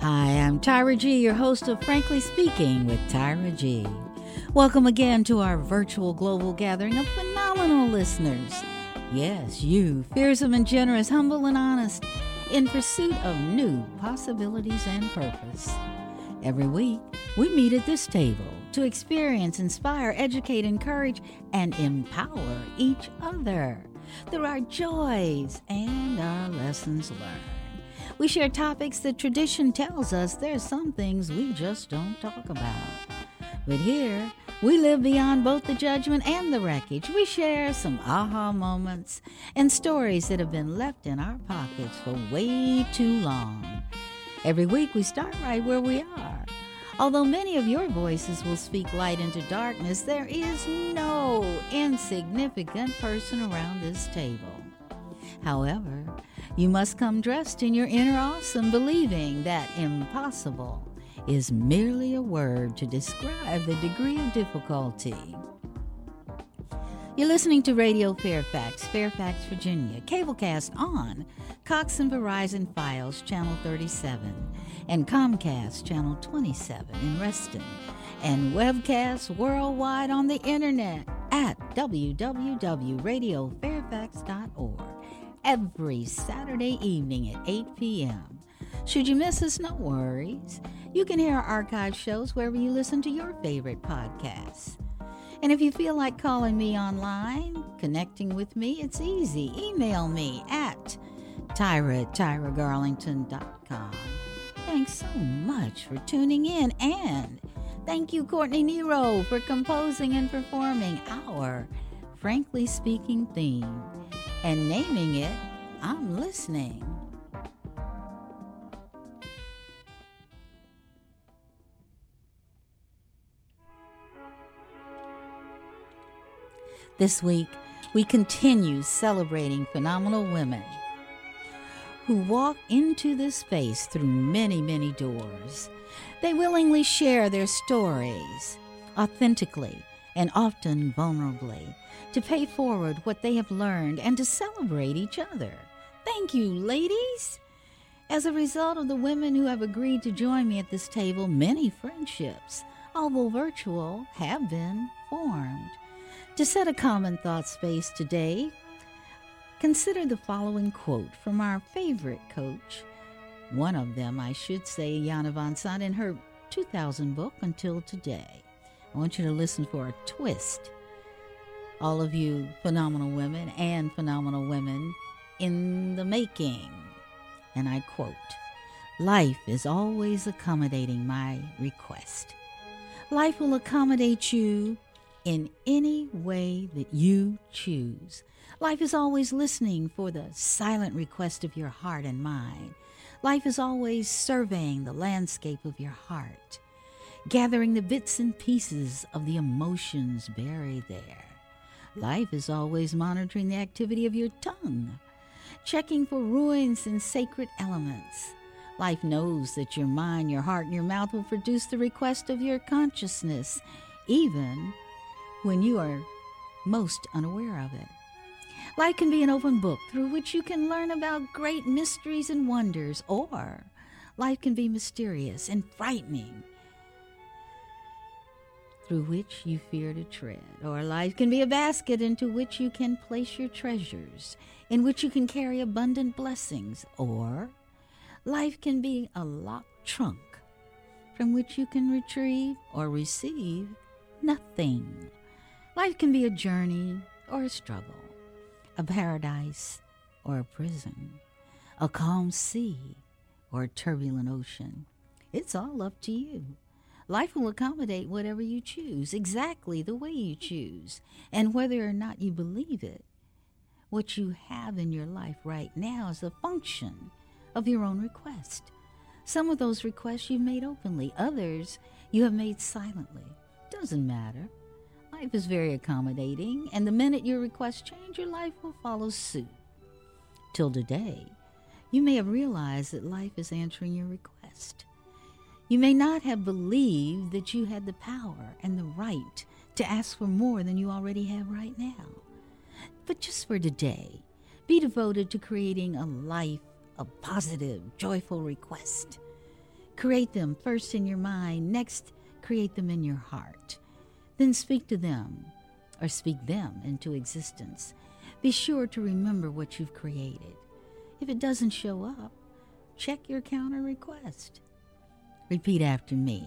Hi, I'm Tyra G, your host of Frankly Speaking with Tyra G. Welcome again to our virtual global gathering of phenomenal listeners. Yes, you, fearsome and generous, humble and honest, in pursuit of new possibilities and purpose. Every week, we meet at this table to experience, inspire, educate, encourage, and empower each other through our joys and our lessons learned. We share topics that tradition tells us there's some things we just don't talk about. But here, we live beyond both the judgment and the wreckage. We share some aha moments and stories that have been left in our pockets for way too long. Every week, we start right where we are. Although many of your voices will speak light into darkness, there is no insignificant person around this table. However, you must come dressed in your inner awesome, believing that impossible is merely a word to describe the degree of difficulty. You're listening to Radio Fairfax, Fairfax, Virginia, cablecast on Cox and Verizon Fios, Channel 37, and Comcast, Channel 27 in Reston, and webcast worldwide on the internet at www.radiofairfax.org every Saturday evening at 8 p.m. Should you miss us, no worries. You can hear our archive shows wherever you listen to your favorite podcasts. And if you feel like calling me online, connecting with me, it's easy. Email me at tyra at tyragarlington.com. Thanks so much for tuning in, and thank you, Courtney Nero, for composing and performing our Frankly Speaking theme and naming it I'm Listening. This week, we continue celebrating phenomenal women who walk into this space through many, many doors. They willingly share their stories authentically and often vulnerably to pay forward what they have learned and to celebrate each other. Thank you, ladies. As a result of the women who have agreed to join me at this table, many friendships, although virtual, have been formed. To set a common thought space today, consider the following quote from our favorite coach. One of them, I should say, Iyanla Vanzant, in her 2000 book, Until Today. I want you to listen for a twist all of you phenomenal women and phenomenal women in the making. And I quote Life is always accommodating my request. Life will accommodate you in any way that you choose. Life is always listening for the silent request of your heart and mind. Life is always surveying the landscape of your heart, gathering the bits and pieces of the emotions buried there. Life is always monitoring the activity of your tongue, checking for ruins and sacred elements. Life knows that your mind, your heart, and your mouth will produce the request of your consciousness, even when you are most unaware of it. Life can be an open book through which you can learn about great mysteries and wonders, or life can be mysterious and frightening through which you fear to tread. Or life can be a basket into which you can place your treasures, in which you can carry abundant blessings. Or life can be a locked trunk from which you can retrieve or receive nothing. Life can be a journey or a struggle, a paradise or a prison, a calm sea or a turbulent ocean. It's all up to you. Life will accommodate whatever you choose, exactly the way you choose, and whether or not you believe it. What you have in your life right now is a function of your own request. Some of those requests you've made openly, others you have made silently. Doesn't matter. Life is very accommodating, and the minute your requests change, your life will follow suit. Till today, you may have realized that life is answering your request. You may not have believed that you had the power and the right to ask for more than you already have right now. But just for today, be devoted to creating a life of positive, joyful request. Create them first in your mind, next, create them in your heart. Then speak to them or speak them into existence. Be sure to remember what you've created. If it doesn't show up, check your counter request. Repeat after me.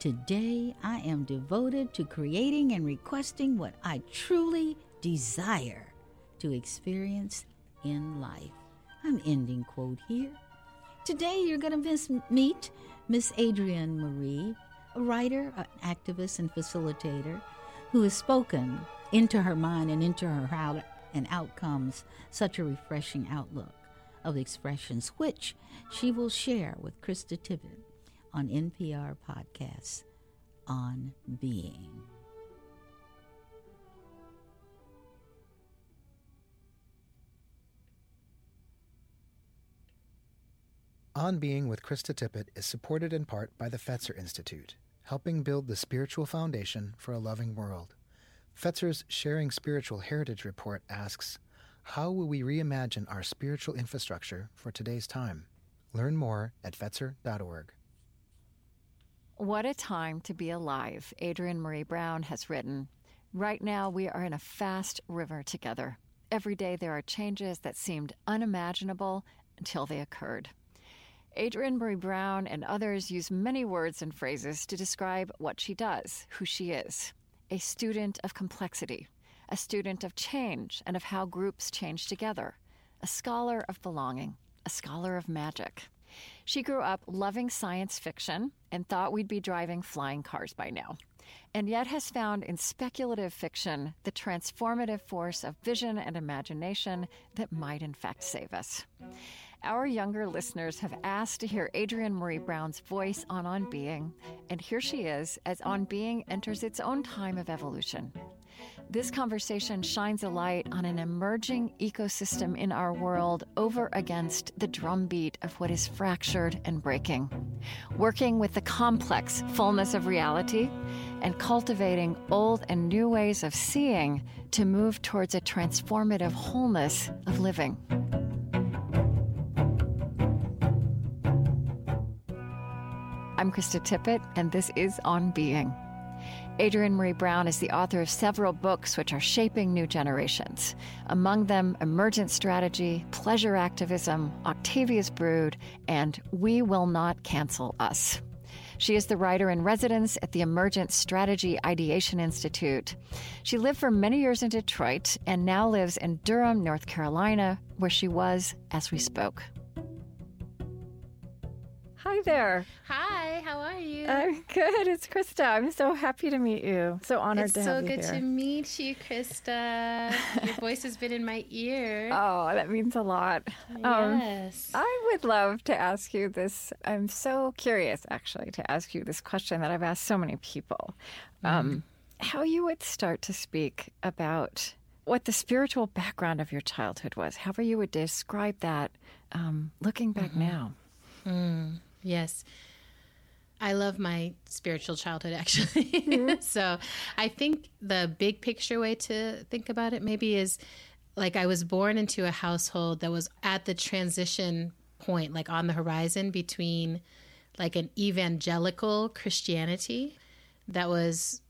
Today I am devoted to creating and requesting what I truly desire to experience in life. I'm ending quote here. Today you're going to meet Miss Adrienne Maree, a writer, an activist, and facilitator who has spoken into her mind and into her out and outcomes such a refreshing outlook of expressions, which she will share with Krista Tippett on NPR podcasts on being. On Being with Krista Tippett is supported in part by the Fetzer Institute, helping build the spiritual foundation for a loving world. Fetzer's Sharing Spiritual Heritage report asks How will we reimagine our spiritual infrastructure for today's time? Learn more at Fetzer.org. What a time to be alive, Adrienne Maree Brown has written. Right now, we are in a fast river together. Every day, there are changes that seemed unimaginable until they occurred. Adrienne Maree Brown and others use many words and phrases to describe what she does, who she is a student of complexity, a student of change and of how groups change together, a scholar of belonging, a scholar of magic. She grew up loving science fiction and thought we'd be driving flying cars by now, and yet has found in speculative fiction the transformative force of vision and imagination that might in fact save us. Our younger listeners have asked to hear Adrienne Maree Brown's voice on On Being, and here she is as On Being enters its own time of evolution. This conversation shines a light on an emerging ecosystem in our world over against the drumbeat of what is fractured and breaking. Working with the complex fullness of reality and cultivating old and new ways of seeing to move towards a transformative wholeness of living. I'm Krista Tippett, and this is On Being. Adrienne Maree Brown is the author of several books which are shaping new generations. Among them, Emergent Strategy, Pleasure Activism, Octavia's Brood, and We Will Not Cancel Us. She is the writer in residence at the Emergent Strategy Ideation Institute. She lived for many years in Detroit and now lives in Durham, North Carolina, where she was as we spoke. Hi there. Hi, how are you? I'm good. It's Krista. I'm so happy to meet you. So honored it's to so have you good here. to meet you, Krista. Your voice has been in my ear. Oh, that means a lot. Um, yes. I would love to ask you this. I'm so curious, actually, to ask you this question that I've asked so many people. Mm-hmm. Um, how you would start to speak about what the spiritual background of your childhood was, however you would describe that um, looking back mm-hmm. now. Mm. Yes. I love my spiritual childhood actually. Mm-hmm. so I think the big picture way to think about it maybe is like I was born into a household that was at the transition point, like on the horizon between like an evangelical Christianity that was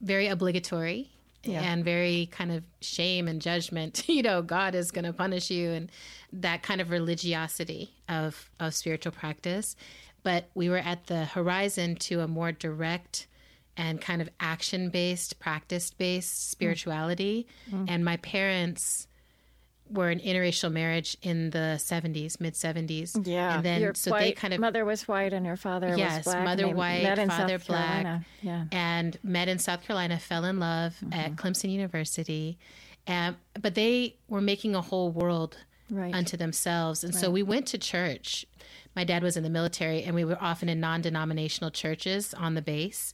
very obligatory yeah. and very kind of shame and judgment. You know, God is going to punish you, and that kind of religiosity of of spiritual practice. But we were at the horizon to a more direct and kind of action based, practice based spirituality. Mm. And my parents were an interracial marriage in the 70s, mid 70s. Yeah. And then, your so they kind of. Mother was white and her father yes, was black. mother white, father black. Yeah. And met in South Carolina, fell in love mm-hmm. at Clemson University. Um, but they were making a whole world right. unto themselves. And right. so we went to church. My dad was in the military, and we were often in non denominational churches on the base.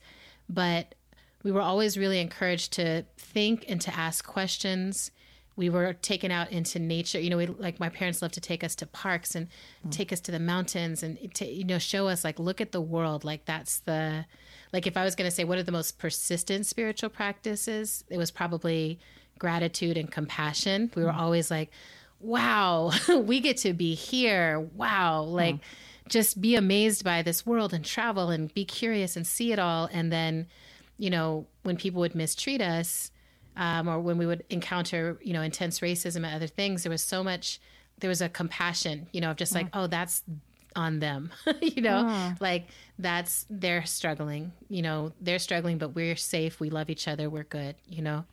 But we were always really encouraged to think and to ask questions we were taken out into nature. You know, we, like my parents loved to take us to parks and mm. take us to the mountains and to, you know show us like look at the world. Like that's the like if I was going to say what are the most persistent spiritual practices, it was probably gratitude and compassion. We were mm. always like, wow, we get to be here. Wow, like. Mm just be amazed by this world and travel and be curious and see it all. And then, you know, when people would mistreat us, um, or when we would encounter, you know, intense racism and other things, there was so much, there was a compassion, you know, of just like, oh, that's on them, you know, like that's they're struggling, you know, they're struggling, but we're safe. We love each other. We're good, you know.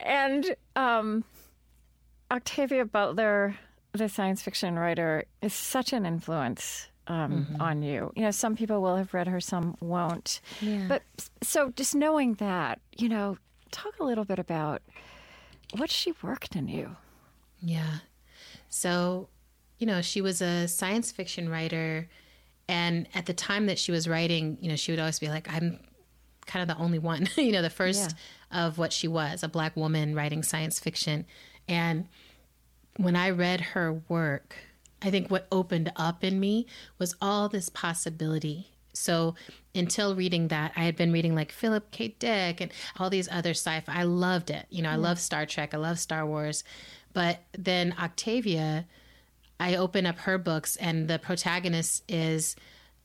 And um, Octavia Butler, the science fiction writer, is such an influence um, on you. You know, some people will have read her, some won't. But so just knowing that, you know, talk a little bit about what she worked in you. Yeah. So, you know, she was a science fiction writer. And at the time that she was writing, you know, she would always be like, I'm kind of the only one, you know, the first of what she was a black woman writing science fiction. And when I read her work, I think what opened up in me was all this possibility. So until reading that, I had been reading like Philip K. Dick and all these other sci-fi. I loved it. You know, I mm. love Star Trek. I love Star Wars. But then Octavia, I open up her books and the protagonist is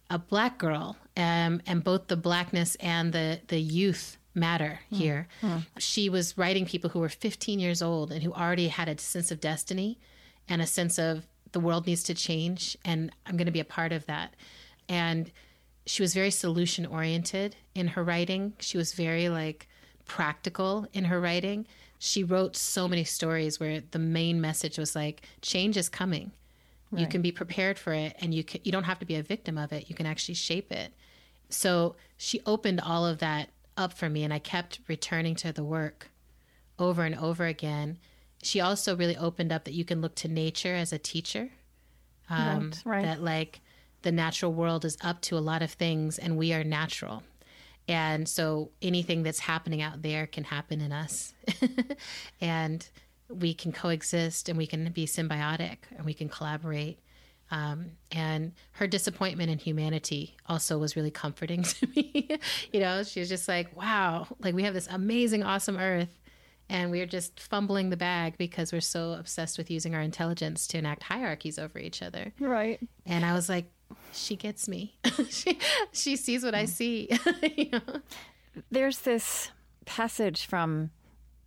a black girl, um, and both the blackness and the the youth matter mm. here. Mm. She was writing people who were 15 years old and who already had a sense of destiny and a sense of the world needs to change, and I'm going to be a part of that. And she was very solution oriented in her writing. She was very like practical in her writing. She wrote so many stories where the main message was like change is coming. You can be prepared for it and you can, you don't have to be a victim of it. You can actually shape it. So she opened all of that up for me and I kept returning to the work over and over again. She also really opened up that you can look to nature as a teacher. Um, Right, right. That like the natural world is up to a lot of things and we are natural. And so anything that's happening out there can happen in us. and we can coexist and we can be symbiotic and we can collaborate. Um, and her disappointment in humanity also was really comforting to me. you know, she was just like, wow, like we have this amazing, awesome earth. And we're just fumbling the bag because we're so obsessed with using our intelligence to enact hierarchies over each other. Right. And I was like, she gets me. she, she sees what I see. you know? There's this passage from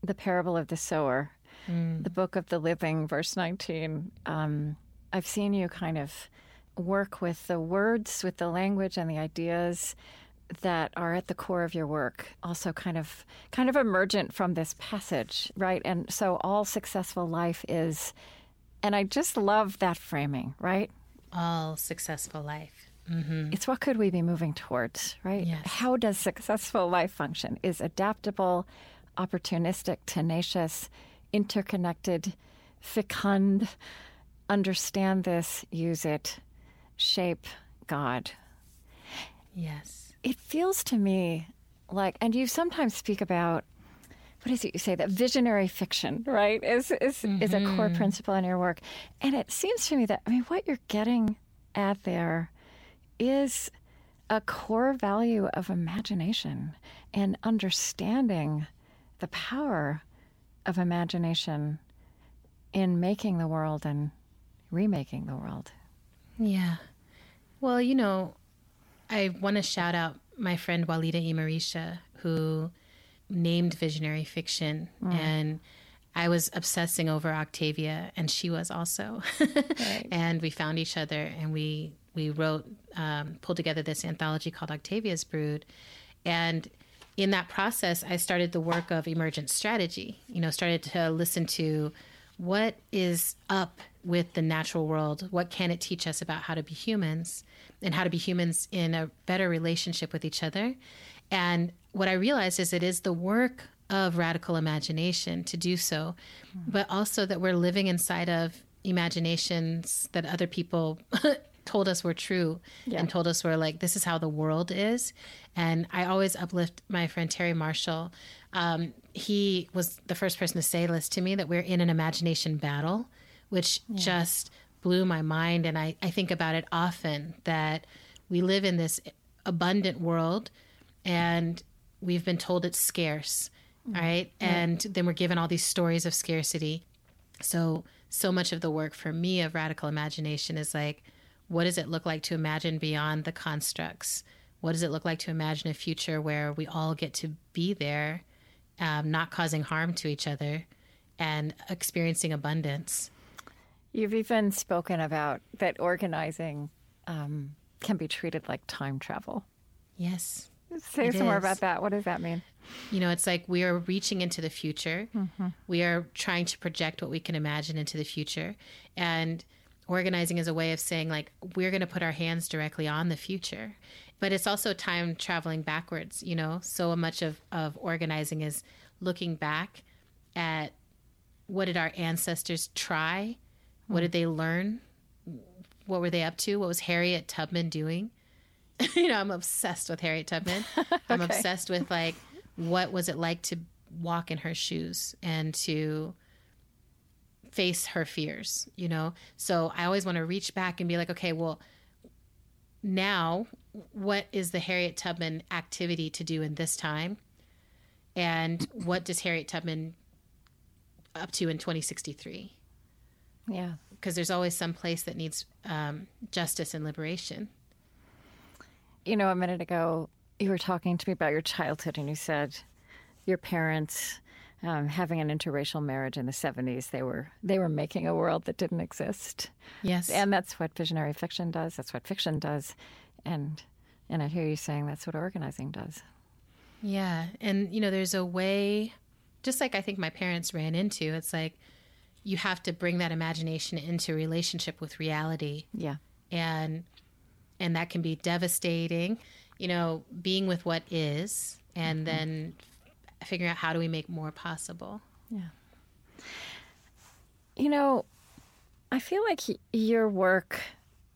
the parable of the sower, the book of the living, verse 19. Um, I've seen you kind of work with the words, with the language and the ideas that are at the core of your work also kind of kind of emergent from this passage right and so all successful life is and i just love that framing right All successful life. Mm-hmm. it's what could we be moving towards, right? Yes. How does successful life function? Is adaptable, opportunistic, tenacious, interconnected, fecund, understand this, use it, shape God. Yes. It feels to me like, and you sometimes speak about what is it you say that visionary fiction, right? Is is is a core mm-hmm. principle in your work, and it seems to me that I mean, what you're getting at there is a core value of imagination and understanding the power of imagination in making the world and remaking the world. Yeah. Well, you know, I want to shout out my friend Walida Imarisha, who named visionary fiction. And I was obsessing over Octavia, and she was also. and we found each other, and we we wrote, um, pulled together this anthology called Octavia's Brood, and in that process, I started the work of emergent strategy. You know, started to listen to what is up with the natural world. What can it teach us about how to be humans and how to be humans in a better relationship with each other? And what I realized is it is the work of radical imagination to do so, but also that we're living inside of imaginations that other people told us were true and told us were like, this is how the world is. And I always uplift my friend Terry Marshall. Um, he was the first person to say this to me that we're in an imagination battle, which just blew my mind. And I, I think about it often that we live in this abundant world and we've been told it's scarce, right? And then we're given all these stories of scarcity. So so much of the work for me of radical imagination is like, what does it look like to imagine beyond the constructs? What does it look like to imagine a future where we all get to be there, um, not causing harm to each other, and experiencing abundance? You've even spoken about that organizing um, can be treated like time travel. Yes. Say some more about that. What does that mean? You know, it's like we are reaching into the future. Mm-hmm. We are trying to project what we can imagine into the future. And organizing is a way of saying, like, we're going to put our hands directly on the future. But it's also time traveling backwards, you know? So much of, of organizing is looking back at what did our ancestors try? What did mm-hmm. they learn? What were they up to? What was Harriet Tubman doing? you know, I'm obsessed with Harriet Tubman. I'm obsessed with like what was it like to walk in her shoes and to face her fears, you know? So I always want to reach back and be like, okay, well, now what is the Harriet Tubman activity to do in this time? And what does Harriet Tubman up to in 2063? Yeah. Because there's always some place that needs um, justice and liberation. You know, a minute ago, you were talking to me about your childhood, and you said your parents um, having an interracial marriage in the 70s they were they were making a world that didn't exist. Yes. And that's what visionary fiction does. That's what fiction does. And and i hear you saying that's what organizing does. Yeah. And you know there's a way just like i think my parents ran into it's like you have to bring that imagination into relationship with reality yeah and and that can be devastating. You know, being with what is, and mm-hmm. then figuring out how do we make more possible. Yeah. You know, I feel like your work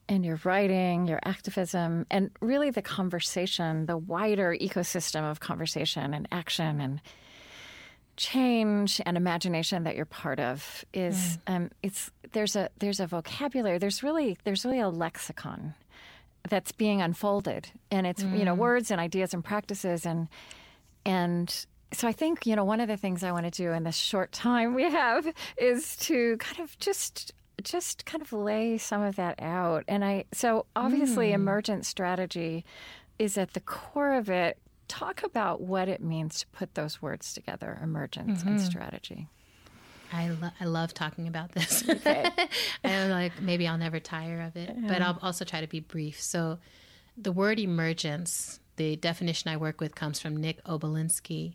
and your writing, your activism, and really the conversation, the wider ecosystem of conversation and action and change and imagination that you're part of is um, it's there's a there's a vocabulary there's really there's really a lexicon that's being unfolded and it's mm. you know mm. words and ideas and practices and and so I think you know one of the things I want to do in this short time we have is to kind of just just kind of lay some of that out and I so obviously mm. emergent strategy is at the core of it talk about what it means to put those words together emergence mm-hmm. and strategy I, lo- I love talking about this. Okay. I'm like, maybe I'll never tire of it, but I'll also try to be brief. So, the word emergence, the definition I work with comes from Nick Obolensky,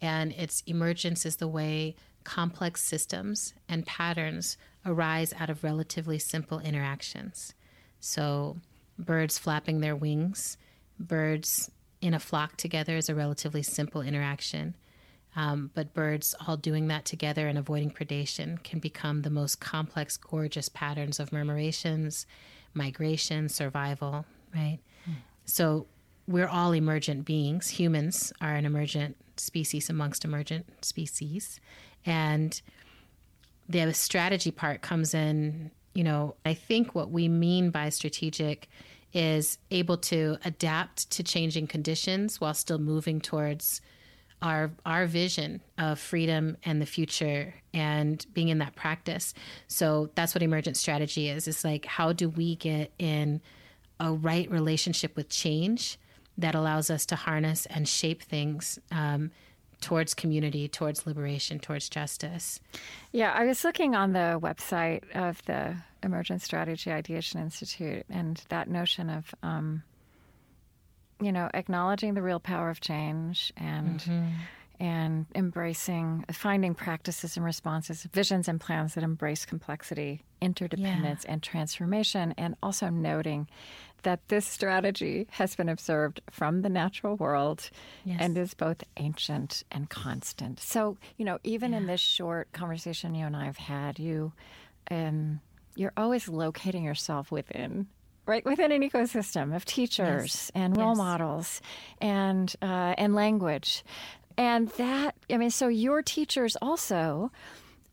and its emergence is the way complex systems and patterns arise out of relatively simple interactions. So, birds flapping their wings, birds in a flock together is a relatively simple interaction. Um, but birds all doing that together and avoiding predation can become the most complex, gorgeous patterns of murmurations, migration, survival, right? Mm. So we're all emergent beings. Humans are an emergent species amongst emergent species. And the strategy part comes in, you know, I think what we mean by strategic is able to adapt to changing conditions while still moving towards our our vision of freedom and the future and being in that practice. So that's what emergent strategy is. It's like how do we get in a right relationship with change that allows us to harness and shape things um, towards community, towards liberation, towards justice. Yeah, I was looking on the website of the Emergent Strategy Ideation Institute, and that notion of um, you know, acknowledging the real power of change and mm-hmm. and embracing finding practices and responses, visions and plans that embrace complexity, interdependence yeah. and transformation and also noting that this strategy has been observed from the natural world yes. and is both ancient and constant. So, you know, even yeah. in this short conversation you and I have had, you um, you're always locating yourself within right within an ecosystem of teachers yes. and role yes. models and uh, and language and that i mean so your teachers also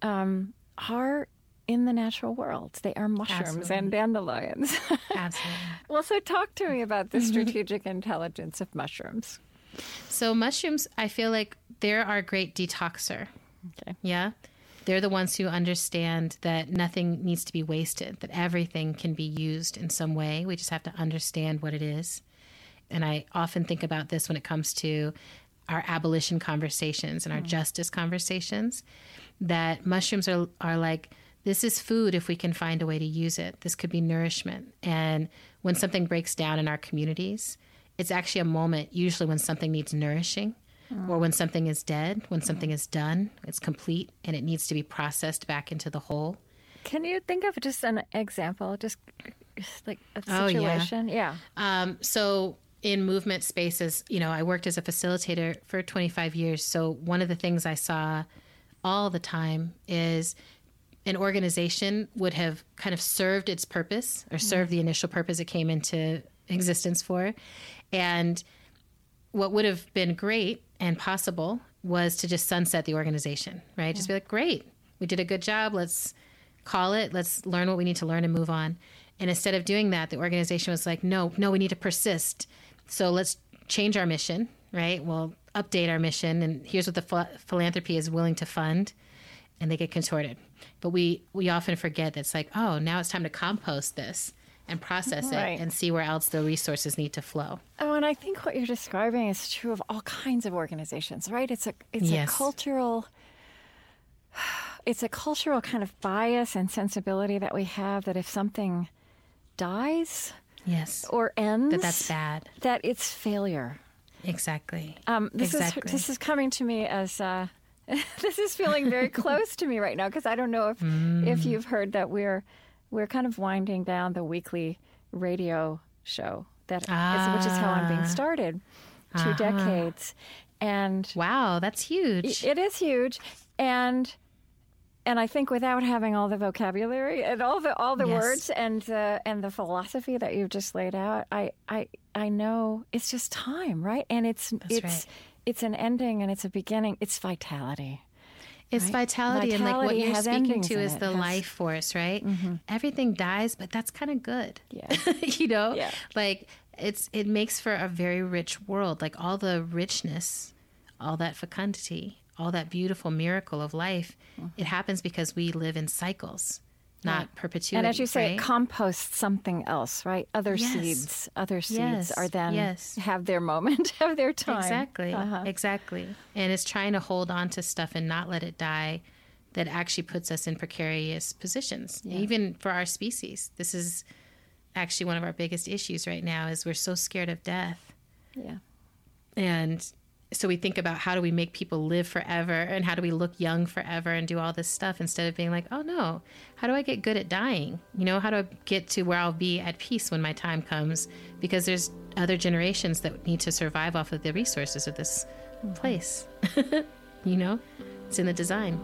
um, are in the natural world they are mushrooms Absolutely. and dandelions Absolutely. well so talk to me about the strategic intelligence of mushrooms so mushrooms i feel like they're our great detoxer okay yeah They're the ones who understand that nothing needs to be wasted, that everything can be used in some way. We just have to understand what it is. And I often think about this when it comes to our abolition conversations and our mm. justice conversations that mushrooms are, are like this is food if we can find a way to use it. This could be nourishment. And when something breaks down in our communities, it's actually a moment, usually when something needs nourishing mm. or when something is dead, when something is done, it's complete, and it needs to be processed back into the whole. Can you think of just an example, just, like a situation? Oh, yeah. yeah. Um, so in movement spaces, you know, I worked as a facilitator for 25 years. So one of the things I saw all the time is an organization would have kind of served its purpose or served the initial purpose it came into existence for. And what would have been great and possible was to just sunset the organization, right? Yeah. Just be like, great, we did a good job. Let's call it. Let's learn what we need to learn and move on. And instead of doing that, the organization was like, no, no, we need to persist. So let's change our mission, right? We'll update our mission. And here's what the ph- philanthropy is willing to fund. And they get contorted. But we, we often forget that it's like, oh, now it's time to compost this and process right. it and see where else the resources need to flow. Oh, and I think what you're describing is true of all kinds of organizations, right? It's a it's yes. a cultural it's a cultural kind of bias and sensibility that we have that if something dies, yes, or ends, that that's bad, that it's failure. Exactly. Um, this exactly. is this is coming to me as. Uh, this is feeling very close to me right now because I don't know if mm. if you've heard that we're we're kind of winding down the weekly radio show that ah. is, which is how I'm being ah. started. 2 uh-huh. decades, and wow, that's huge. It is huge, and and I think without having all the vocabulary and all the all the yes. words and the and the philosophy that you've just laid out, I I I know it's just time, right? And it's That's it's right. it's an ending and it's a beginning. It's vitality. It's right? vitality, vitality, and like what you're speaking to is the has... life force, right? Mm-hmm. Everything dies, but that's kind of good. Yeah. you know? Yeah. Like it's it makes for a very rich world. Like all the richness, all that fecundity, all that beautiful miracle of life, mm-hmm. it happens because we live in cycles not yeah. perpetuity. And as you say, right? it composts something else, right? Other yes. seeds, other seeds yes. are then yes. have their moment, have their time. Exactly, uh-huh. exactly. And it's trying to hold on to stuff and not let it die. That actually puts us in precarious positions, yeah. even for our species. This is actually one of our biggest issues right now. Is we're so scared of death. Yeah. And so we think about how do we make people live forever and how do we look young forever and do all this stuff instead of being like, oh no, how do I get good at dying? You know, how do I get to where I'll be at peace when my time comes? Because there's other generations that need to survive off of the resources of this place. you know, it's in the design.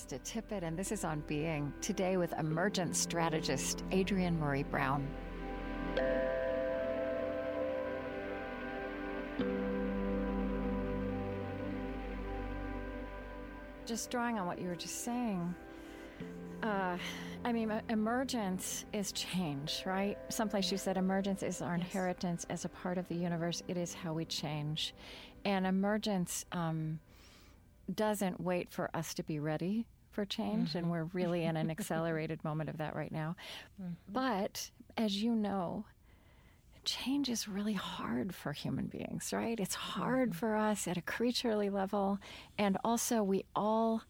Krista Tippett, and this is On Being, today with emergent strategist Adrienne Maree Brown. Just drawing on what you were just saying, uh, I mean, emergence is change, right? Someplace you said emergence is our yes. inheritance as a part of the universe. It is how we change. And emergence, um, doesn't wait for us to be ready for change, mm-hmm. and we're really in an accelerated moment of that right now. Mm-hmm. But as you know, change is really hard for human beings, right? It's hard mm-hmm. for us at a creaturely level, and also we all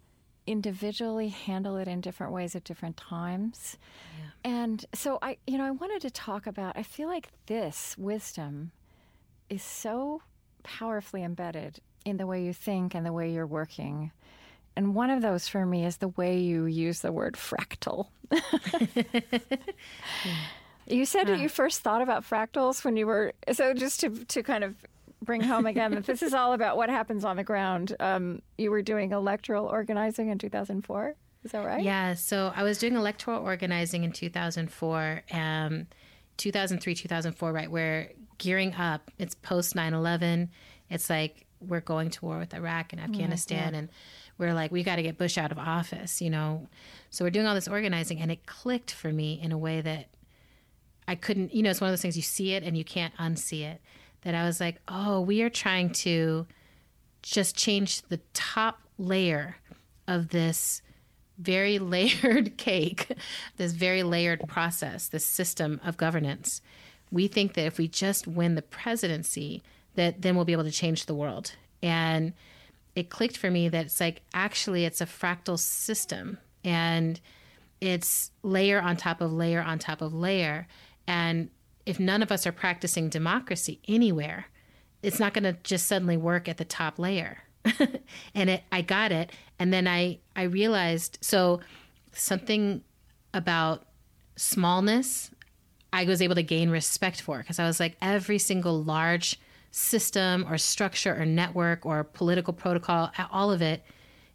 individually handle it in different ways at different times. Yeah. And so I you know, I wanted to talk about I feel like this wisdom is so powerfully embedded in the way you think and the way you're working. And one of those for me is the way you use the word fractal. you said that you first thought about fractals when you were so just to to kind of bring home again that this is all about what happens on the ground. Um, you were doing electoral organizing in 2004. Is that right? Yeah. So I was doing electoral organizing in 2004. Um, 2003, 2004, right? Where gearing up. It's post 9 11. It's like we're going to war with Iraq and oh Afghanistan, yeah. and we're like, we got to get Bush out of office, you know. So we're doing all this organizing, and it clicked for me in a way that I couldn't, you know, it's one of those things you see it and you can't unsee it. That I was like, oh, we are trying to just change the top layer of this very layered cake, this very layered process, this system of governance. We think that if we just win the presidency, that then we'll be able to change the world. And it clicked for me that it's like actually it's a fractal system and it's layer on top of layer on top of layer. And if none of us are practicing democracy anywhere, it's not going to just suddenly work at the top layer. and it, I got it. And then I, I realized so something about smallness I was able to gain respect for because I was like, every single large system or structure or network or political protocol, all of it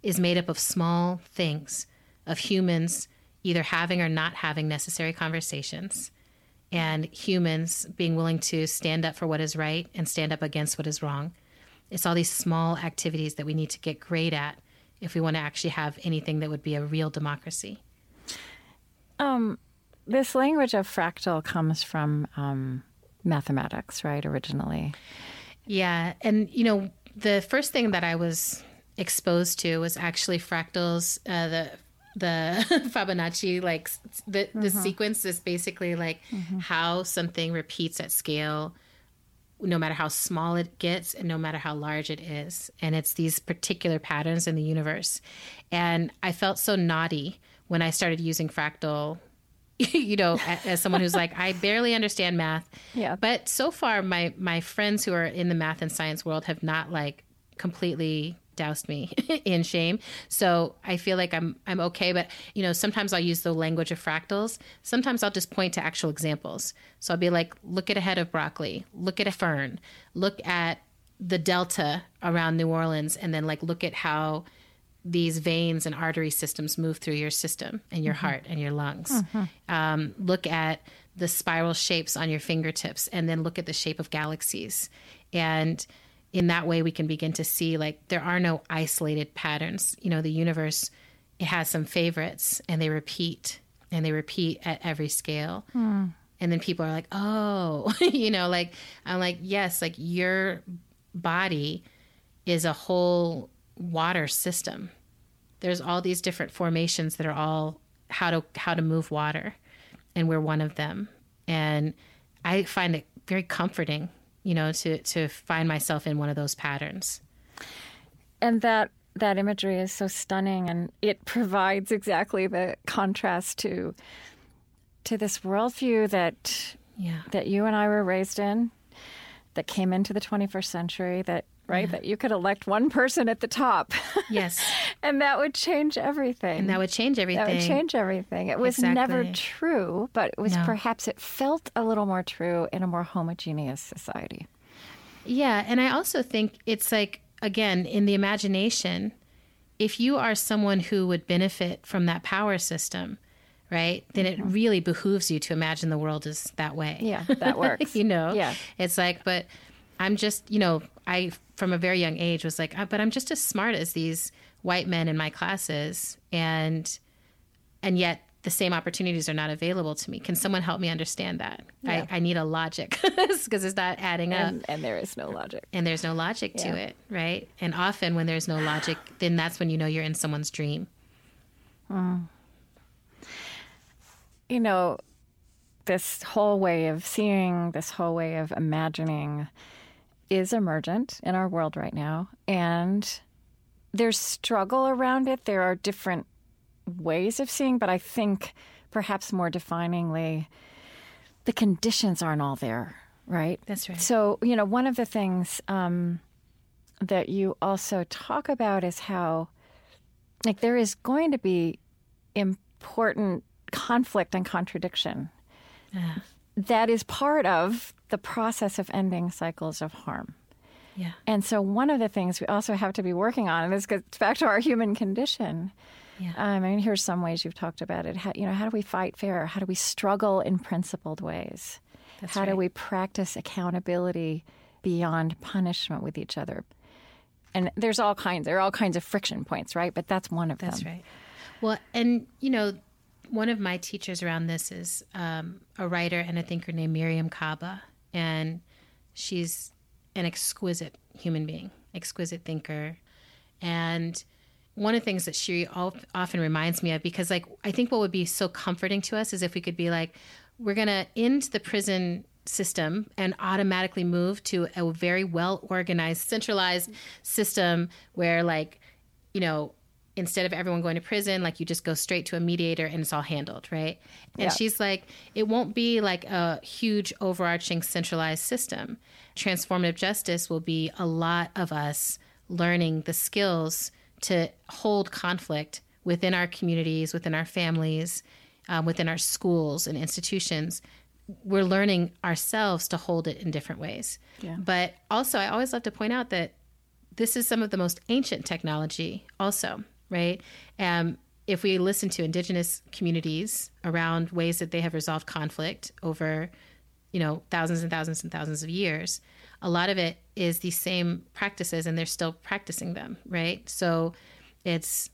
is made up of small things of humans either having or not having necessary conversations and humans being willing to stand up for what is right and stand up against what is wrong. It's all these small activities that we need to get great at if we want to actually have anything that would be a real democracy. Um, this language of fractal comes from um, mathematics, right, originally? Yeah. And, you know, the first thing that I was exposed to was actually fractals, uh, the the Fibonacci, like the the mm-hmm. sequence is basically like mm-hmm. how something repeats at scale, no matter how small it gets and no matter how large it is, and it's these particular patterns in the universe. And I felt so naughty when I started using fractal you know, as someone who's like, I barely understand math. Yeah. But so far, my my friends who are in the math and science world have not like completely doused me in shame. So I feel like I'm I'm okay. But you know, sometimes I'll use the language of fractals. Sometimes I'll just point to actual examples. So I'll be like, look at a head of broccoli, look at a fern, look at the delta around New Orleans, and then like look at how these veins and artery systems move through your system and your mm-hmm. heart and your lungs. Mm-hmm. Um, look at the spiral shapes on your fingertips and then look at the shape of galaxies. And in that way, we can begin to see like there are no isolated patterns. You know, the universe it has some favorites and they repeat and they repeat at every scale. Mm. And then people are like, oh, you know, like, I'm like, yes, like your body is a whole water system. There's all these different formations that are all how to how to move water, and we're one of them. And I find it very comforting, you know, to to find myself in one of those patterns. And that that imagery is so stunning, and it provides exactly the contrast to to this worldview that yeah. that you and I were raised in, that came into the 21st century, that right? That you could elect one person at the top. Yes. and that would change everything. And that would change everything. That would change everything. It was exactly. never true, but it was no. perhaps it felt a little more true in a more homogeneous society. Yeah. And I also think it's like, again, in the imagination, if you are someone who would benefit from that power system, right? Then it mm-hmm. really behooves you to imagine the world is that way. Yeah, that works. you know? Yeah. It's like, but I'm just, you know, I from a very young age was like, uh, but I'm just as smart as these white men in my classes, and and yet the same opportunities are not available to me. Can someone help me understand that? Yeah. I, I, need a logic because it's not adding and, up. And there is no logic. And there's no logic yeah. to it, right? And often when there's no logic, then that's when you know you're in someone's dream. Mm. You know, this whole way of seeing, this whole way of imagining is emergent in our world right now, and there's struggle around it. There are different ways of seeing, but I think perhaps more definingly, the conditions aren't all there, right? That's right. So, you know, one of the things um, that you also talk about is how, like, there is going to be important conflict and contradiction. Yeah. That is part of the process of ending cycles of harm. Yeah. And so one of the things we also have to be working on, and this goes back to our human condition. Yeah. Um, I mean, here's some ways you've talked about it. How, you know, how do we fight fair? How do we struggle in principled ways? That's how right. do we practice accountability beyond punishment with each other? And there's all kinds. There are all kinds of friction points, right? But that's one of That's them. That's right. Well, and you know, one of my teachers around this is um, a writer and a thinker named Mariame Kaba, and she's an exquisite human being, exquisite thinker, and one of the things that she often reminds me of because like i think what would be so comforting to us is if we could be like we're going to end the prison system and automatically move to a very well organized centralized system where like you know instead of everyone going to prison like you just go straight to a mediator and it's all handled right? And Yeah. she's like it won't be like a huge overarching centralized system. Transformative justice will be a lot of us learning the skills to hold conflict within our communities within our families um, within our schools and institutions. We're learning ourselves to hold it in different ways. Yeah. but also i always love to point out that this is some of the most ancient technology also right? Um, if we listen to indigenous communities around ways that they have resolved conflict over you know thousands and thousands and thousands of years a lot of it is these same practices and they're still practicing them right? So it's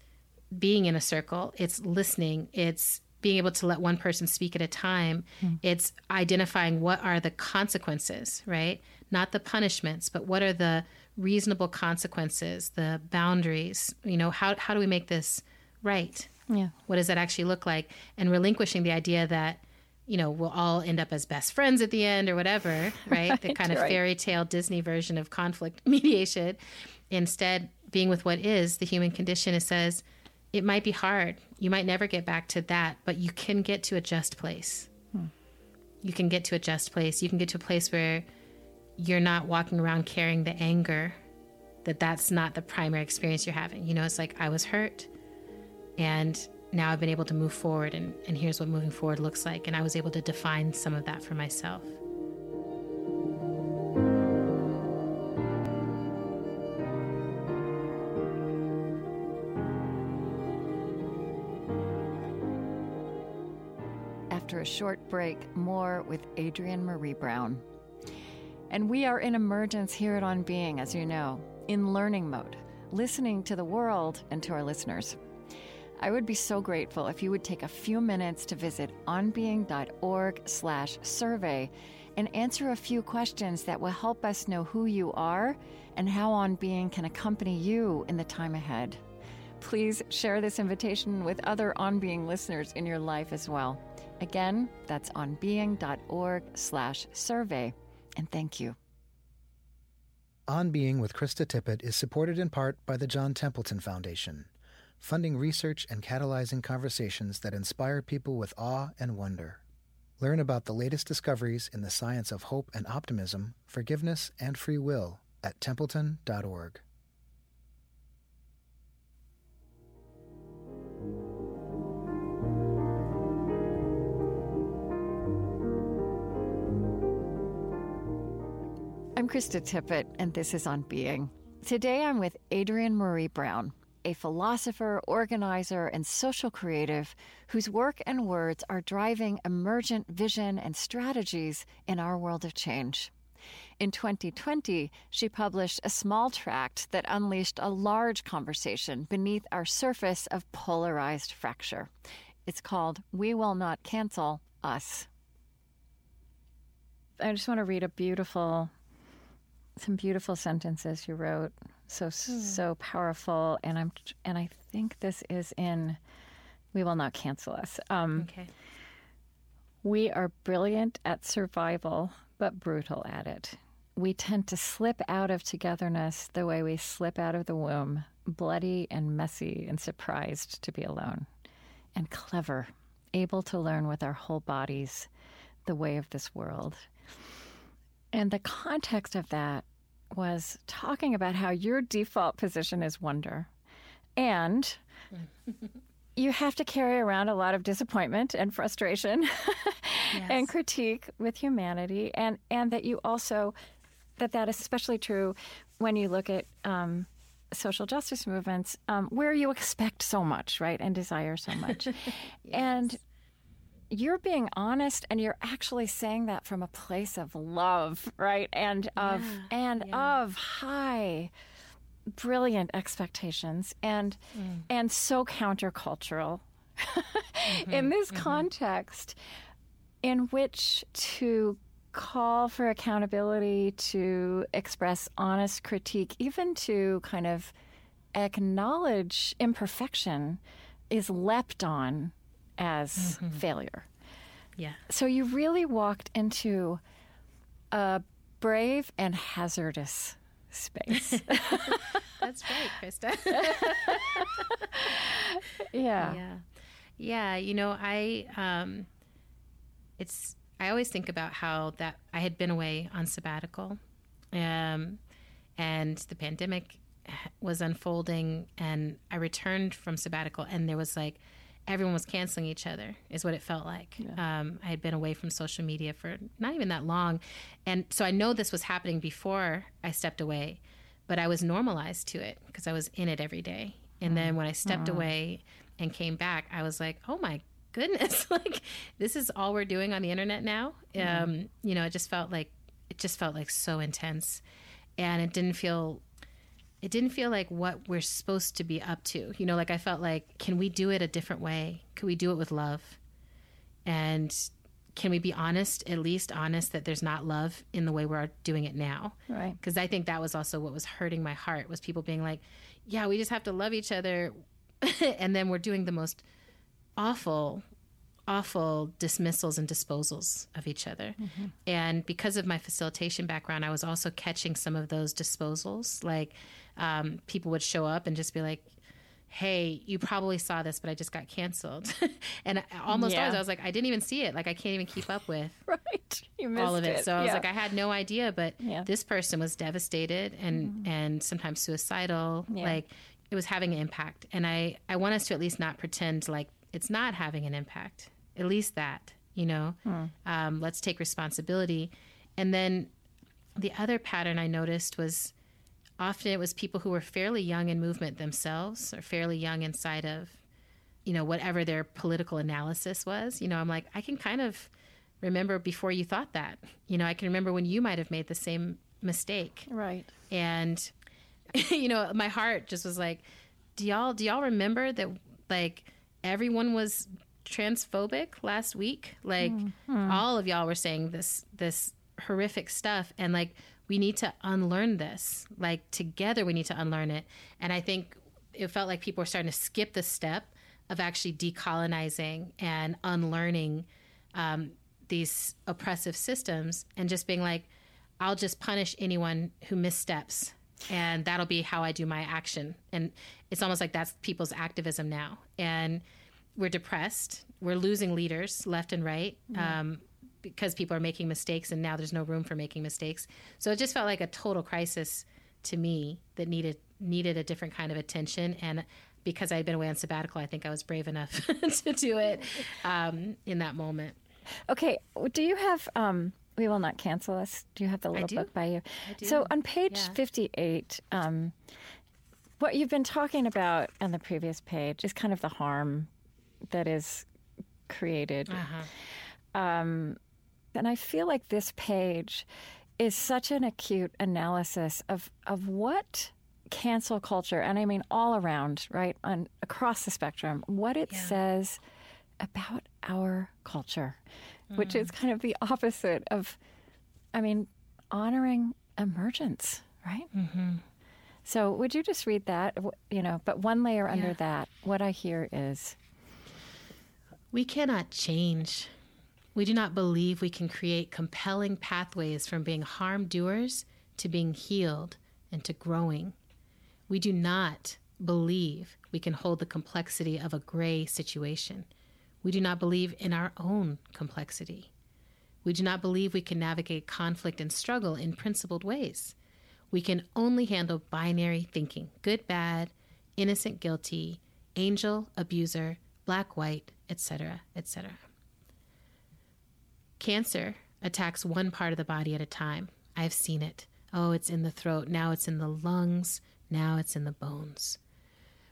being in a circle it's listening it's being able to let one person speak at a time it's identifying what are the consequences right? Not the punishments but what are the reasonable consequences the boundaries you know how, how do we make this right? Yeah. what does that actually look like? And relinquishing the idea that you know we'll all end up as best friends at the end or whatever right, the kind of right. fairy tale disney version of conflict mediation. Instead being with what is the human condition it says it might be hard. You might never get back to that but you can get to a just place. Hmm. You can get to a just place. You can get to a place where you're not walking around carrying the anger that that's not the primary experience you're having you know it's like i was hurt and now I've been able to move forward, and, and here's what moving forward looks like. And I was able to define some of that for myself. After a short break, more with Adrienne Maree Brown. And we are in emergence here at On Being, as you know, in learning mode, listening to the world and to our listeners. I would be so grateful if you would take a few minutes to visit onbeing.org/survey and answer a few questions that will help us know who you are and how On Being can accompany you in the time ahead. Please share this invitation with other On Being listeners in your life as well. Again, that's onbeing.org/survey. And thank you. On Being with Krista Tippett is supported in part by the John Templeton Foundation, funding research and catalyzing conversations that inspire people with awe and wonder. Learn about the latest discoveries in the science of hope and optimism, forgiveness, and free will at templeton.org. I'm Krista Tippett, and this is On Being. Today I'm with Adrienne Maree Brown, a philosopher, organizer, and social creative whose work and words are driving emergent vision and strategies in our world of change. In 2020, she published a small tract that unleashed a large conversation beneath our surface of polarized fracture. It's called We Will Not Cancel Us. I just want to read a beautiful, some beautiful sentences you wrote. So so powerful, and I'm and I think this is in. We will not cancel us. Um, Okay. We are brilliant at survival, but brutal at it. We tend to slip out of togetherness the way we slip out of the womb, bloody and messy and surprised to be alone, and clever, able to learn with our whole bodies the way of this world. And the context of that was talking about how your default position is wonder. And you have to carry around a lot of disappointment and frustration and critique with humanity. And and that you also that that is especially true when you look at um, social justice movements um, where you expect so much right and desire so much. And you're being honest and you're actually saying that from a place of love right? And of and of high brilliant expectations and mm. and so countercultural. In mm-hmm, this mm-hmm. context in which to call for accountability to express honest critique even to kind of acknowledge imperfection is leapt on as failure Yeah. so you really walked into a brave and hazardous space That's right, Krista. yeah yeah. Yeah. You know, I, um, it's, I always think about how that I had been away on sabbatical, um, and the pandemic was unfolding, and I returned from sabbatical, and there was like, everyone was canceling each other, is what it felt like. Um, I had been away from social media for not even that long. And so I know this was happening before I stepped away, but I was normalized to it because I was in it every day. And then when I stepped away and came back, I was like, oh my goodness, like this is all we're doing on the internet now. Um, you know, it just felt like it just felt like so intense, and it didn't feel it didn't feel like what we're supposed to be up to. You know, like I felt like, can we do it a different way? Could we do it with love? And can we be honest, at least honest, that there's not love in the way we're doing it now? Right. Because I think that was also what was hurting my heart was people being like, yeah, we just have to love each other. and then we're doing the most awful, awful dismissals and disposals of each other. Mm-hmm. And because of my facilitation background, I was also catching some of those disposals. Like um, people would show up and just be like, hey, you probably saw this, but I just got canceled. and almost Yeah. always I was like, I didn't even see it. Like I can't even keep up with right you missed all of it. So I was like, I had no idea, but Yeah. This person was devastated and and sometimes suicidal. Like it was having an impact, and I I want us to at least not pretend like it's not having an impact. At least that you know. Hmm. Um, let's take responsibility, and then the other pattern I noticed was often it was people who were fairly young in movement themselves or fairly young inside of you know whatever their political analysis was. You know i'm like i can kind of remember before you thought that. You know i can remember when you might have made the same mistake. Right. And you know my heart just was like do y'all do y'all remember that like everyone was transphobic last week? Like mm-hmm. all of y'all were saying this this horrific stuff. And like we need to unlearn this like together we need to unlearn it and i think it felt like people were starting to skip the step of actually decolonizing and unlearning um, these oppressive systems and just being like I'll just punish anyone who missteps and that'll be how I do my action. And it's almost like that's people's activism now. And we're depressed. We're losing leaders left and right um, because people are making mistakes and now there's no room for making mistakes. So it just felt like a total crisis to me that needed needed a different kind of attention. And because I'd been away on sabbatical, I think I was brave enough to do it um, in that moment. Okay, do you have um we will not cancel us. Do you have the little book by you? So on page Yeah. 58, um what you've been talking about on the previous page is kind of the harm that is created. Um and I feel like this page is such an acute analysis of of what cancel culture and I mean all around, right? On across the spectrum, what it says about our culture, which is kind of the opposite of, I mean, honoring emergence, right? Mm-hmm. So, would you just read that? You know, but one layer under that, what I hear is, We cannot change. We do not believe we can create compelling pathways from being harm doers to being healed and to growing. We do not believe we can hold the complexity of a gray situation. We do not believe in our own complexity. We do not believe we can navigate conflict and struggle in principled ways. We can only handle binary thinking good, bad, innocent, guilty, angel, abuser, black, white, etc., etc. Cancer attacks one part of the body at a time. I've seen it. Oh, it's in the throat. Now it's in the lungs. Now it's in the bones.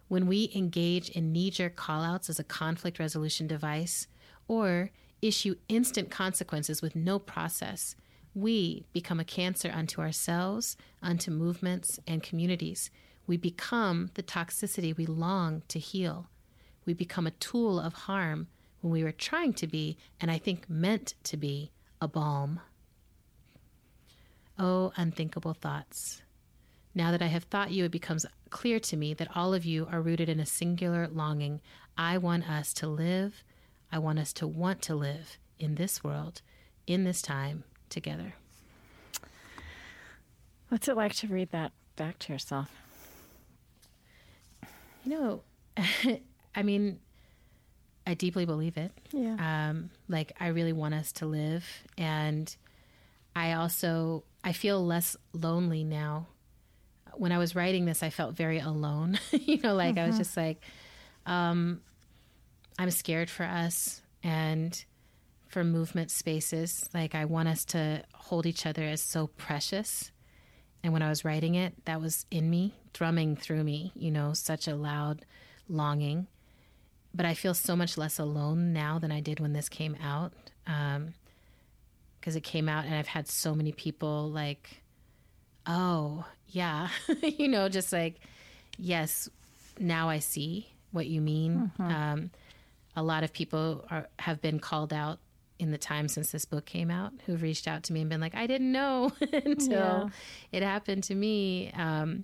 When we engage in knee jerk callouts as a conflict resolution device or issue instant consequences with no process, we become a cancer unto ourselves, unto movements and communities. We become the toxicity we long to heal. We become a tool of harm when we were trying to be, and I think meant to be, a balm. Oh, unthinkable thoughts. Now that I have thought you, it becomes clear to me that all of you are rooted in a singular longing. I want us to live. I want us to want to live in this world, in this time, together. What's it like to read that back to yourself? You know, I mean, I deeply believe it. Yeah. Um, like I really want us to live, and I also I feel less lonely now. When I was writing this, I felt very alone. you know, like I was just like, um, I'm scared for us and for movement spaces. Like I want us to hold each other as so precious. And when I was writing it, that was in me, thrumming through me, you know, such a loud longing. But I feel so much less alone now than I did when this came out. Because it came out, and I've had so many people like, oh, yeah, you know, just like, yes, now I see what you mean. Um, a lot of people are, have been called out in the time since this book came out who've reached out to me and been like, I didn't know until Yeah. it happened to me. Um,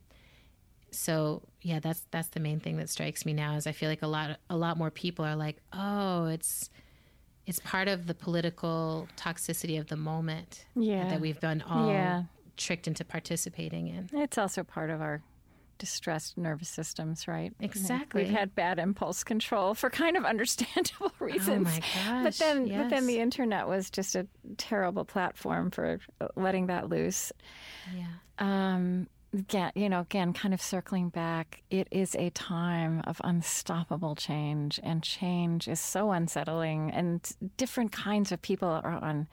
so yeah, that's that's the main thing that strikes me now is I feel like a lot a lot more people are like, oh, it's it's part of the political toxicity of the moment Yeah. that we've been all Yeah. tricked into participating in. It's also part of our distressed nervous systems, right? Exactly. We've had bad impulse control for kind of understandable reasons. Oh my gosh, But then, but then the internet was just a terrible platform for letting that loose. Yeah. Um, again, you know, again, kind of circling back, it is a time of unstoppable change, and change is so unsettling, and different kinds of people are on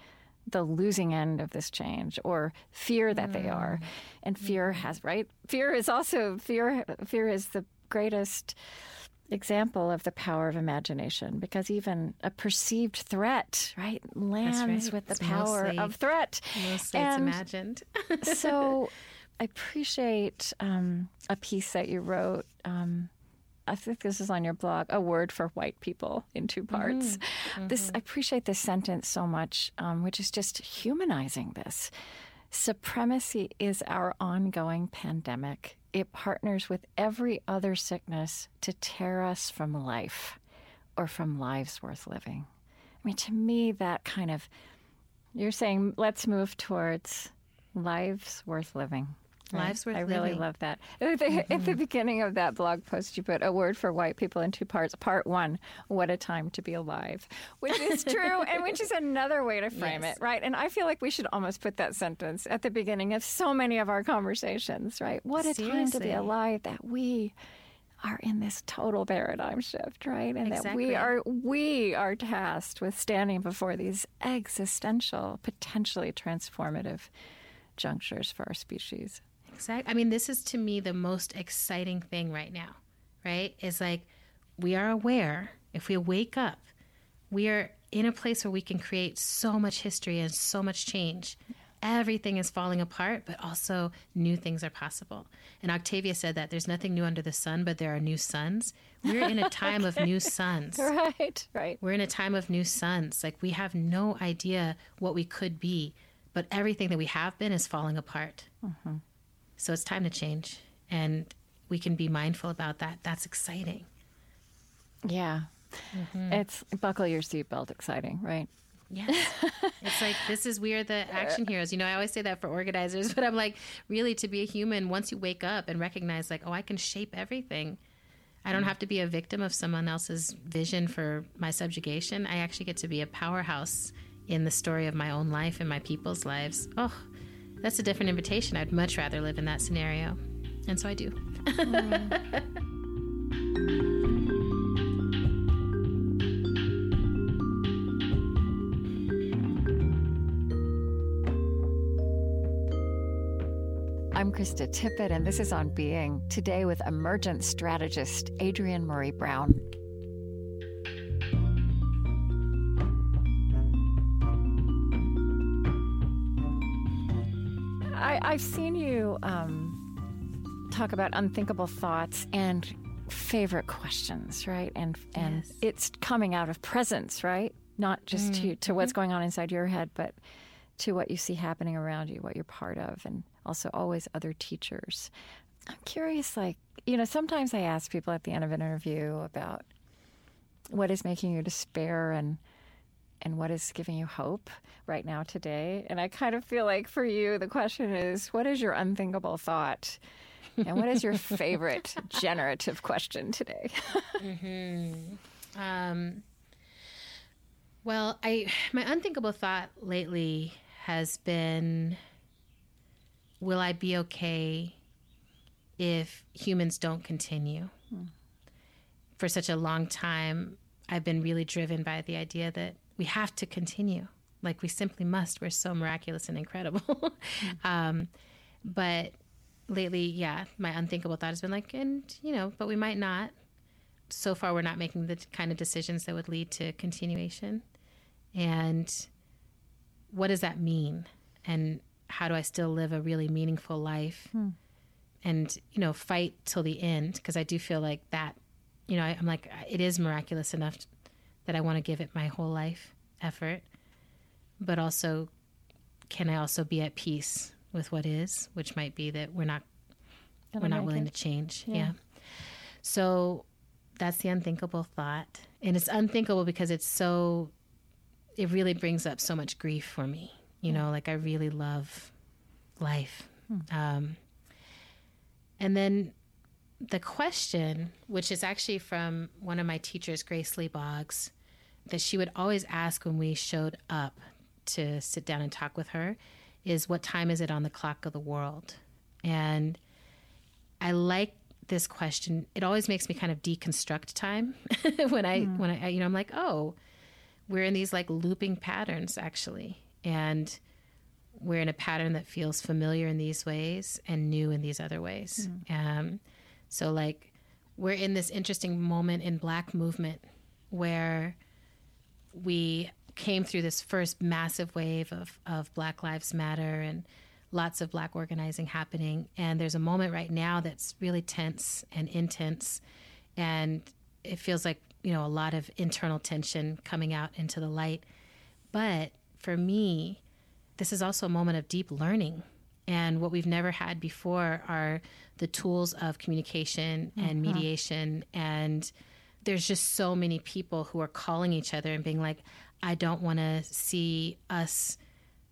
the losing end of this change or fear that they mm. are. And mm. fear has right? Fear is also fear fear is the greatest example of the power of imagination because even a perceived threat right lands right. with the It's power mostly- of threat. Mostly it's imagined. so I appreciate um, a piece that you wrote. Um, I think this is on your blog. A word for white people in two parts. This I appreciate this sentence so much, um, which is just humanizing this. Supremacy is our ongoing pandemic. It partners with every other sickness to tear us from life or from lives worth living. I mean, to me, that kind of you're saying let's move towards lives worth living. Lives worth I really living. love that. At the, at the mm-hmm. beginning of that blog post, you put a word for white people in two parts. Part one, what a time to be alive, which is true, and which is another way to frame Yes. it, right? And I feel like we should almost put that sentence at the beginning of so many of our conversations, right? What a time to be alive that we are in this total paradigm shift, right? And that we are we are tasked with standing before these existential, potentially transformative junctures for our species. Exactly. I mean, this is to me the most exciting thing right now, right? Is like we are aware, if we wake up, we are in a place where we can create so much history and so much change. Everything is falling apart, but also new things are possible. And Octavia said that there's nothing new under the sun, but there are new suns. We're in a time of new suns. Right, right. We're in a time of new suns. Like we have no idea what we could be, but everything that we have been is falling apart. Mm-hmm. So it's time to change, and we can be mindful about that. That's exciting. Yeah. Mm-hmm. It's buckle your seatbelt exciting, right? Yes. it's like this is we are the action heroes. You know, I always say that for organizers, but I'm like, really to be a human, once you wake up and recognize like, oh, I can shape everything. I don't mm. have to be a victim of someone else's vision for my subjugation. I actually get to be a powerhouse in the story of my own life and my people's lives. Oh, that's a different invitation. I'd much rather live in that scenario. And so I do. I'm Krista Tippett, and this is On Being. Today with emergent strategist Adrienne Maree Brown. I've seen you um, talk about unthinkable thoughts and favorite questions, right? And and Yes. it's coming out of presence, right? Not just to to what's going on inside your head, but to what you see happening around you, what you're part of, and also always other teachers. I'm curious, like, you know, sometimes I ask people at the end of an interview about what is making you despair and and what is giving you hope right now today. And I kind of feel like for you, the question is, what is your unthinkable thought? And what is your favorite generative question today? Um, well, I my unthinkable thought lately has been will I be okay if humans don't continue? For such a long time, I've been really driven by the idea that we have to continue. Like we simply must. We're so miraculous and incredible. um, but lately, yeah, my unthinkable thought has been like, and you know, but we might not so far we're not making the kind of decisions that would lead to continuation and what does that mean and how do i still live a really meaningful life and you know fight till the end because i do feel like that you know I, i'm like it is miraculous enough that i want to give it my whole life effort but also can i also be at peace with what is which might be that we're not we're not willing to change yeah so that's the unthinkable thought. And it's unthinkable because it's so, it really brings up so much grief for me. You know, like I really love life. Um, and then the question, which is actually from one of my teachers, Grace Lee Boggs, that she would always ask when we showed up to sit down and talk with her is what time is it on the clock of the world? And I like this question. It always makes me kind of deconstruct time when I when I you know I'm like, "Oh, we're in these like looping patterns actually." And we're in a pattern that feels familiar in these ways and new in these other ways. Um, so like we're in this interesting moment in black movement where we came through this first massive wave of, of Black Lives Matter and lots of black organizing happening. And there's a moment right now that's really tense and intense. And it feels like, you know, a lot of internal tension coming out into the light. But for me, this is also a moment of deep learning. And what we've never had before are the tools of communication and uh-huh. mediation. And there's just so many people who are calling each other and being like, I don't want to see us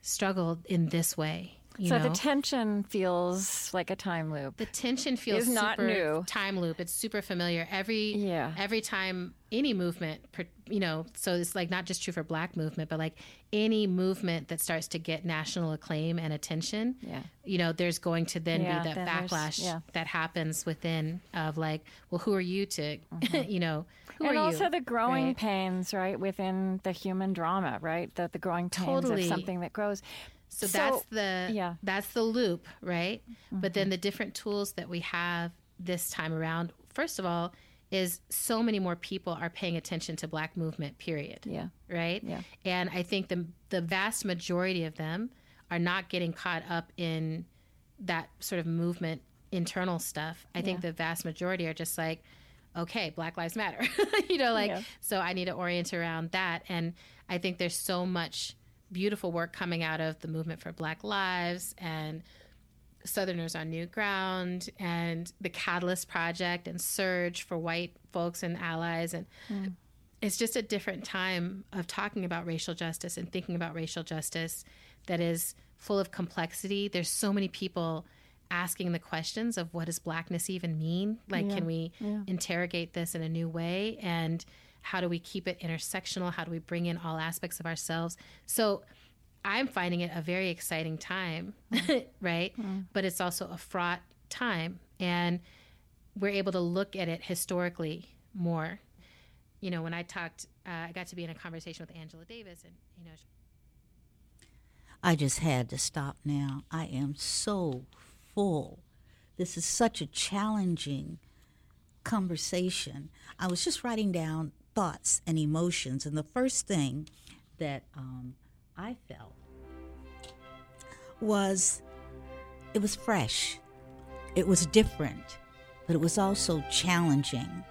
struggle in this way. You so know? the tension feels like a time loop. the tension feels is not super new. time loop. It's super familiar. Every Yeah. every time any movement, you know, so it's like not just true for Black movement, but like any movement that starts to get national acclaim and attention. Yeah. you know, there's going to then Yeah, be that then backlash yeah. that happens within of like, well, who are you to, you know, who Mm-hmm. and are also you? the growing Right? pains, right, within the human drama, right? The the growing pains Totally. of something that grows. So, that's the yeah. Mm-hmm. that's the loop, right? But then the different tools that we have this time around, first of all, is so many more people are paying attention to Black movement. Period. Yeah. Right. Yeah. And I think the the vast majority of them are not getting caught up in that sort of movement internal stuff. I think the vast majority are just like, okay, Black Lives Matter. you know, like Yeah. so I need to orient around that. And I think there's so much beautiful work coming out of the movement for Black Lives and Southerners on New Ground and the Catalyst Project and SURJ for white folks and allies. And mm. it's just a different time of talking about racial justice and thinking about racial justice that is full of complexity. There's so many people asking the questions of what does blackness even mean? Like, can we interrogate this in a new way? And how do we keep it intersectional? How do we bring in all aspects of ourselves? So I'm finding it a very exciting time, right? But it's also a fraught time. And we're able to look at it historically more. You know, when I talked, uh, I got to be in a conversation with Angela Davis, and, you know, I just had to stop now. I am so full. This is such a challenging conversation. I was just writing down thoughts and emotions, and the first thing that um, I felt was it was fresh. It was different, but it was also challenging.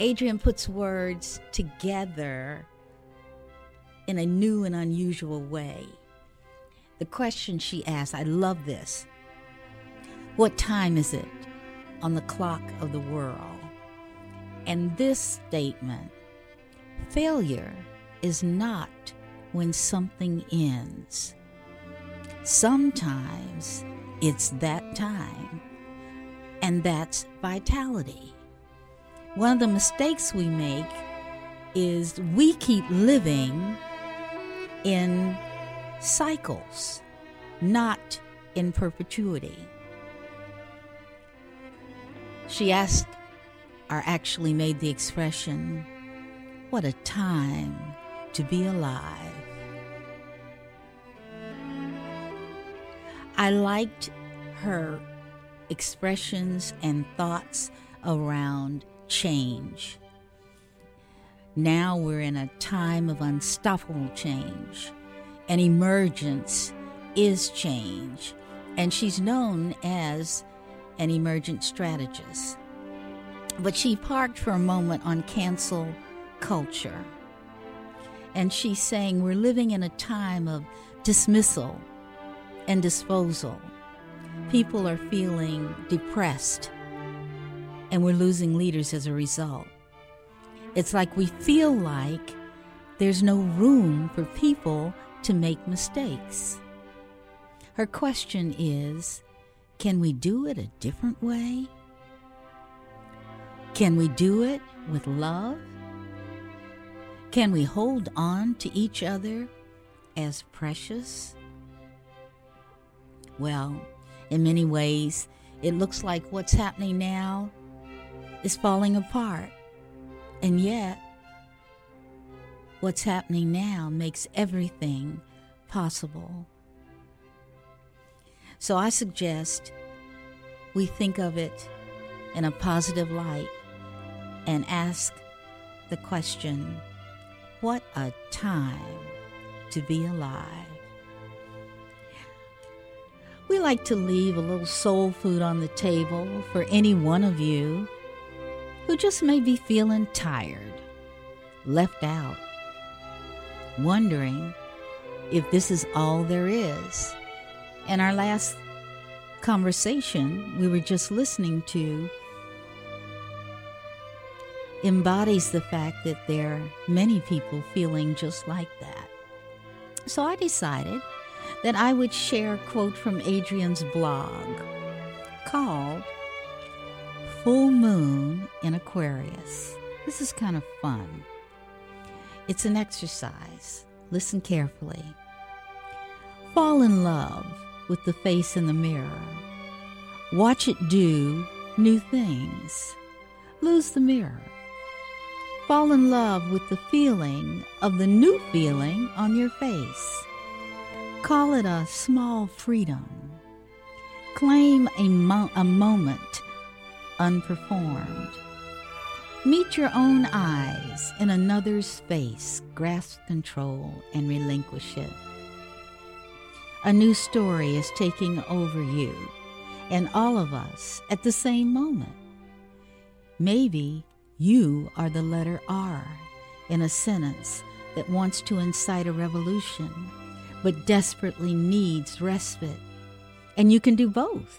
Adrienne puts words together in a new and unusual way. The question she asked, I love this. What time is it on the clock of the world? And this statement failure is not when something ends. Sometimes it's that time, and that's vitality. One of the mistakes we make is we keep living in cycles, not in perpetuity. She asked, or actually made the expression, What a time to be alive. I liked her expressions and thoughts around change. Now we're in a time of unstoppable change, and emergence is change, and she's known as an emergent strategist. But she parked for a moment on cancel culture. And she's saying we're living in a time of dismissal and disposal. People are feeling depressed, and we're losing leaders as a result. It's like we feel like there's no room for people to make mistakes. Her question is can we do it a different way? Can we do it with love? Can we hold on to each other as precious? Well, in many ways, it looks like what's happening now is falling apart. And yet, what's happening now makes everything possible. So I suggest we think of it in a positive light and ask the question what a time to be alive. We like to leave a little soul food on the table for any one of you who just may be feeling tired, left out, wondering if this is all there is. In our last conversation we were just listening to embodies the fact that there are many people feeling just like that. So I decided that I would share a quote from Adrienne's blog called Full Moon in Aquarius. This is kind of fun. It's an exercise. Listen carefully. Fall in love with the face in the mirror. Watch it do new things. Lose the mirror. Fall in love with the feeling of the new feeling on your face. Call it a small freedom. Claim a, mo- a moment unperformed. Meet your own eyes in another's face, grasp control, and relinquish it. A new story is taking over you and all of us at the same moment. Maybe you are the letter R in a sentence that wants to incite a revolution but desperately needs respite. And you can do both.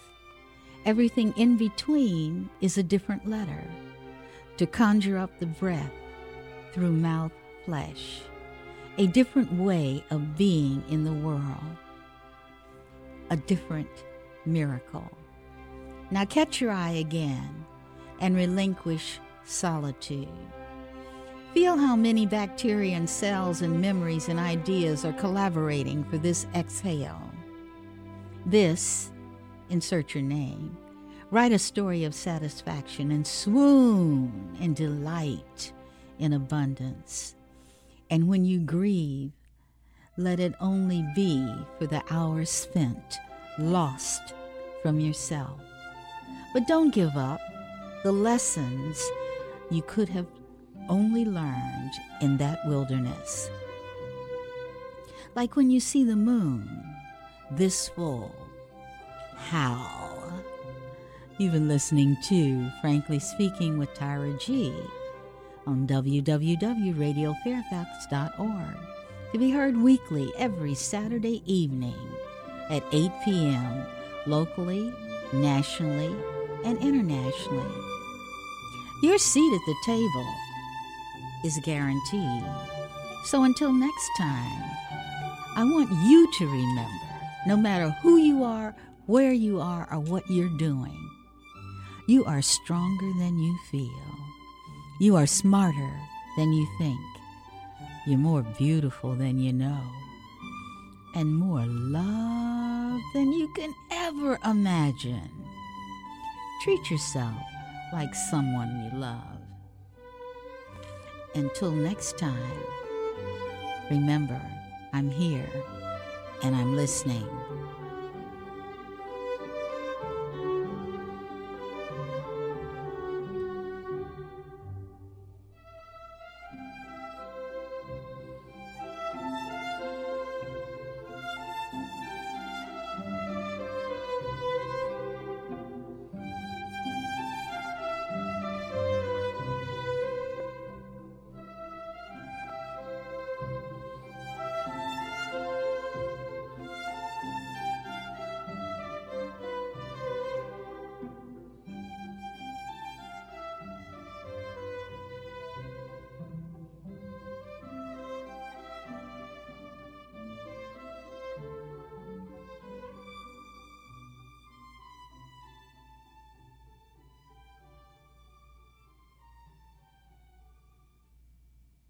Everything in between is a different letter to conjure up the breath through mouth flesh, a different way of being in the world, a different miracle. Now catch your eye again and relinquish solitude. Feel how many bacteria and cells and memories and ideas are collaborating for this exhale. This, insert your name, write a story of satisfaction and swoon in delight in abundance. And when you grieve, let it only be for the hours spent lost from yourself. But don't give up. The lessons you could have only learned in that wilderness. Like when you see the moon this full, how? You've been listening to Frankly Speaking with Tyra G on www.radiofairfax.org to be heard weekly every Saturday evening at 8 p.m. locally, nationally, and internationally. Your seat at the table is guaranteed. So until next time, I want you to remember no matter who you are, where you are, or what you're doing, you are stronger than you feel. You are smarter than you think. You're more beautiful than you know. And more loved than you can ever imagine. Treat yourself like someone you love. Until next time, remember, I'm here and I'm listening.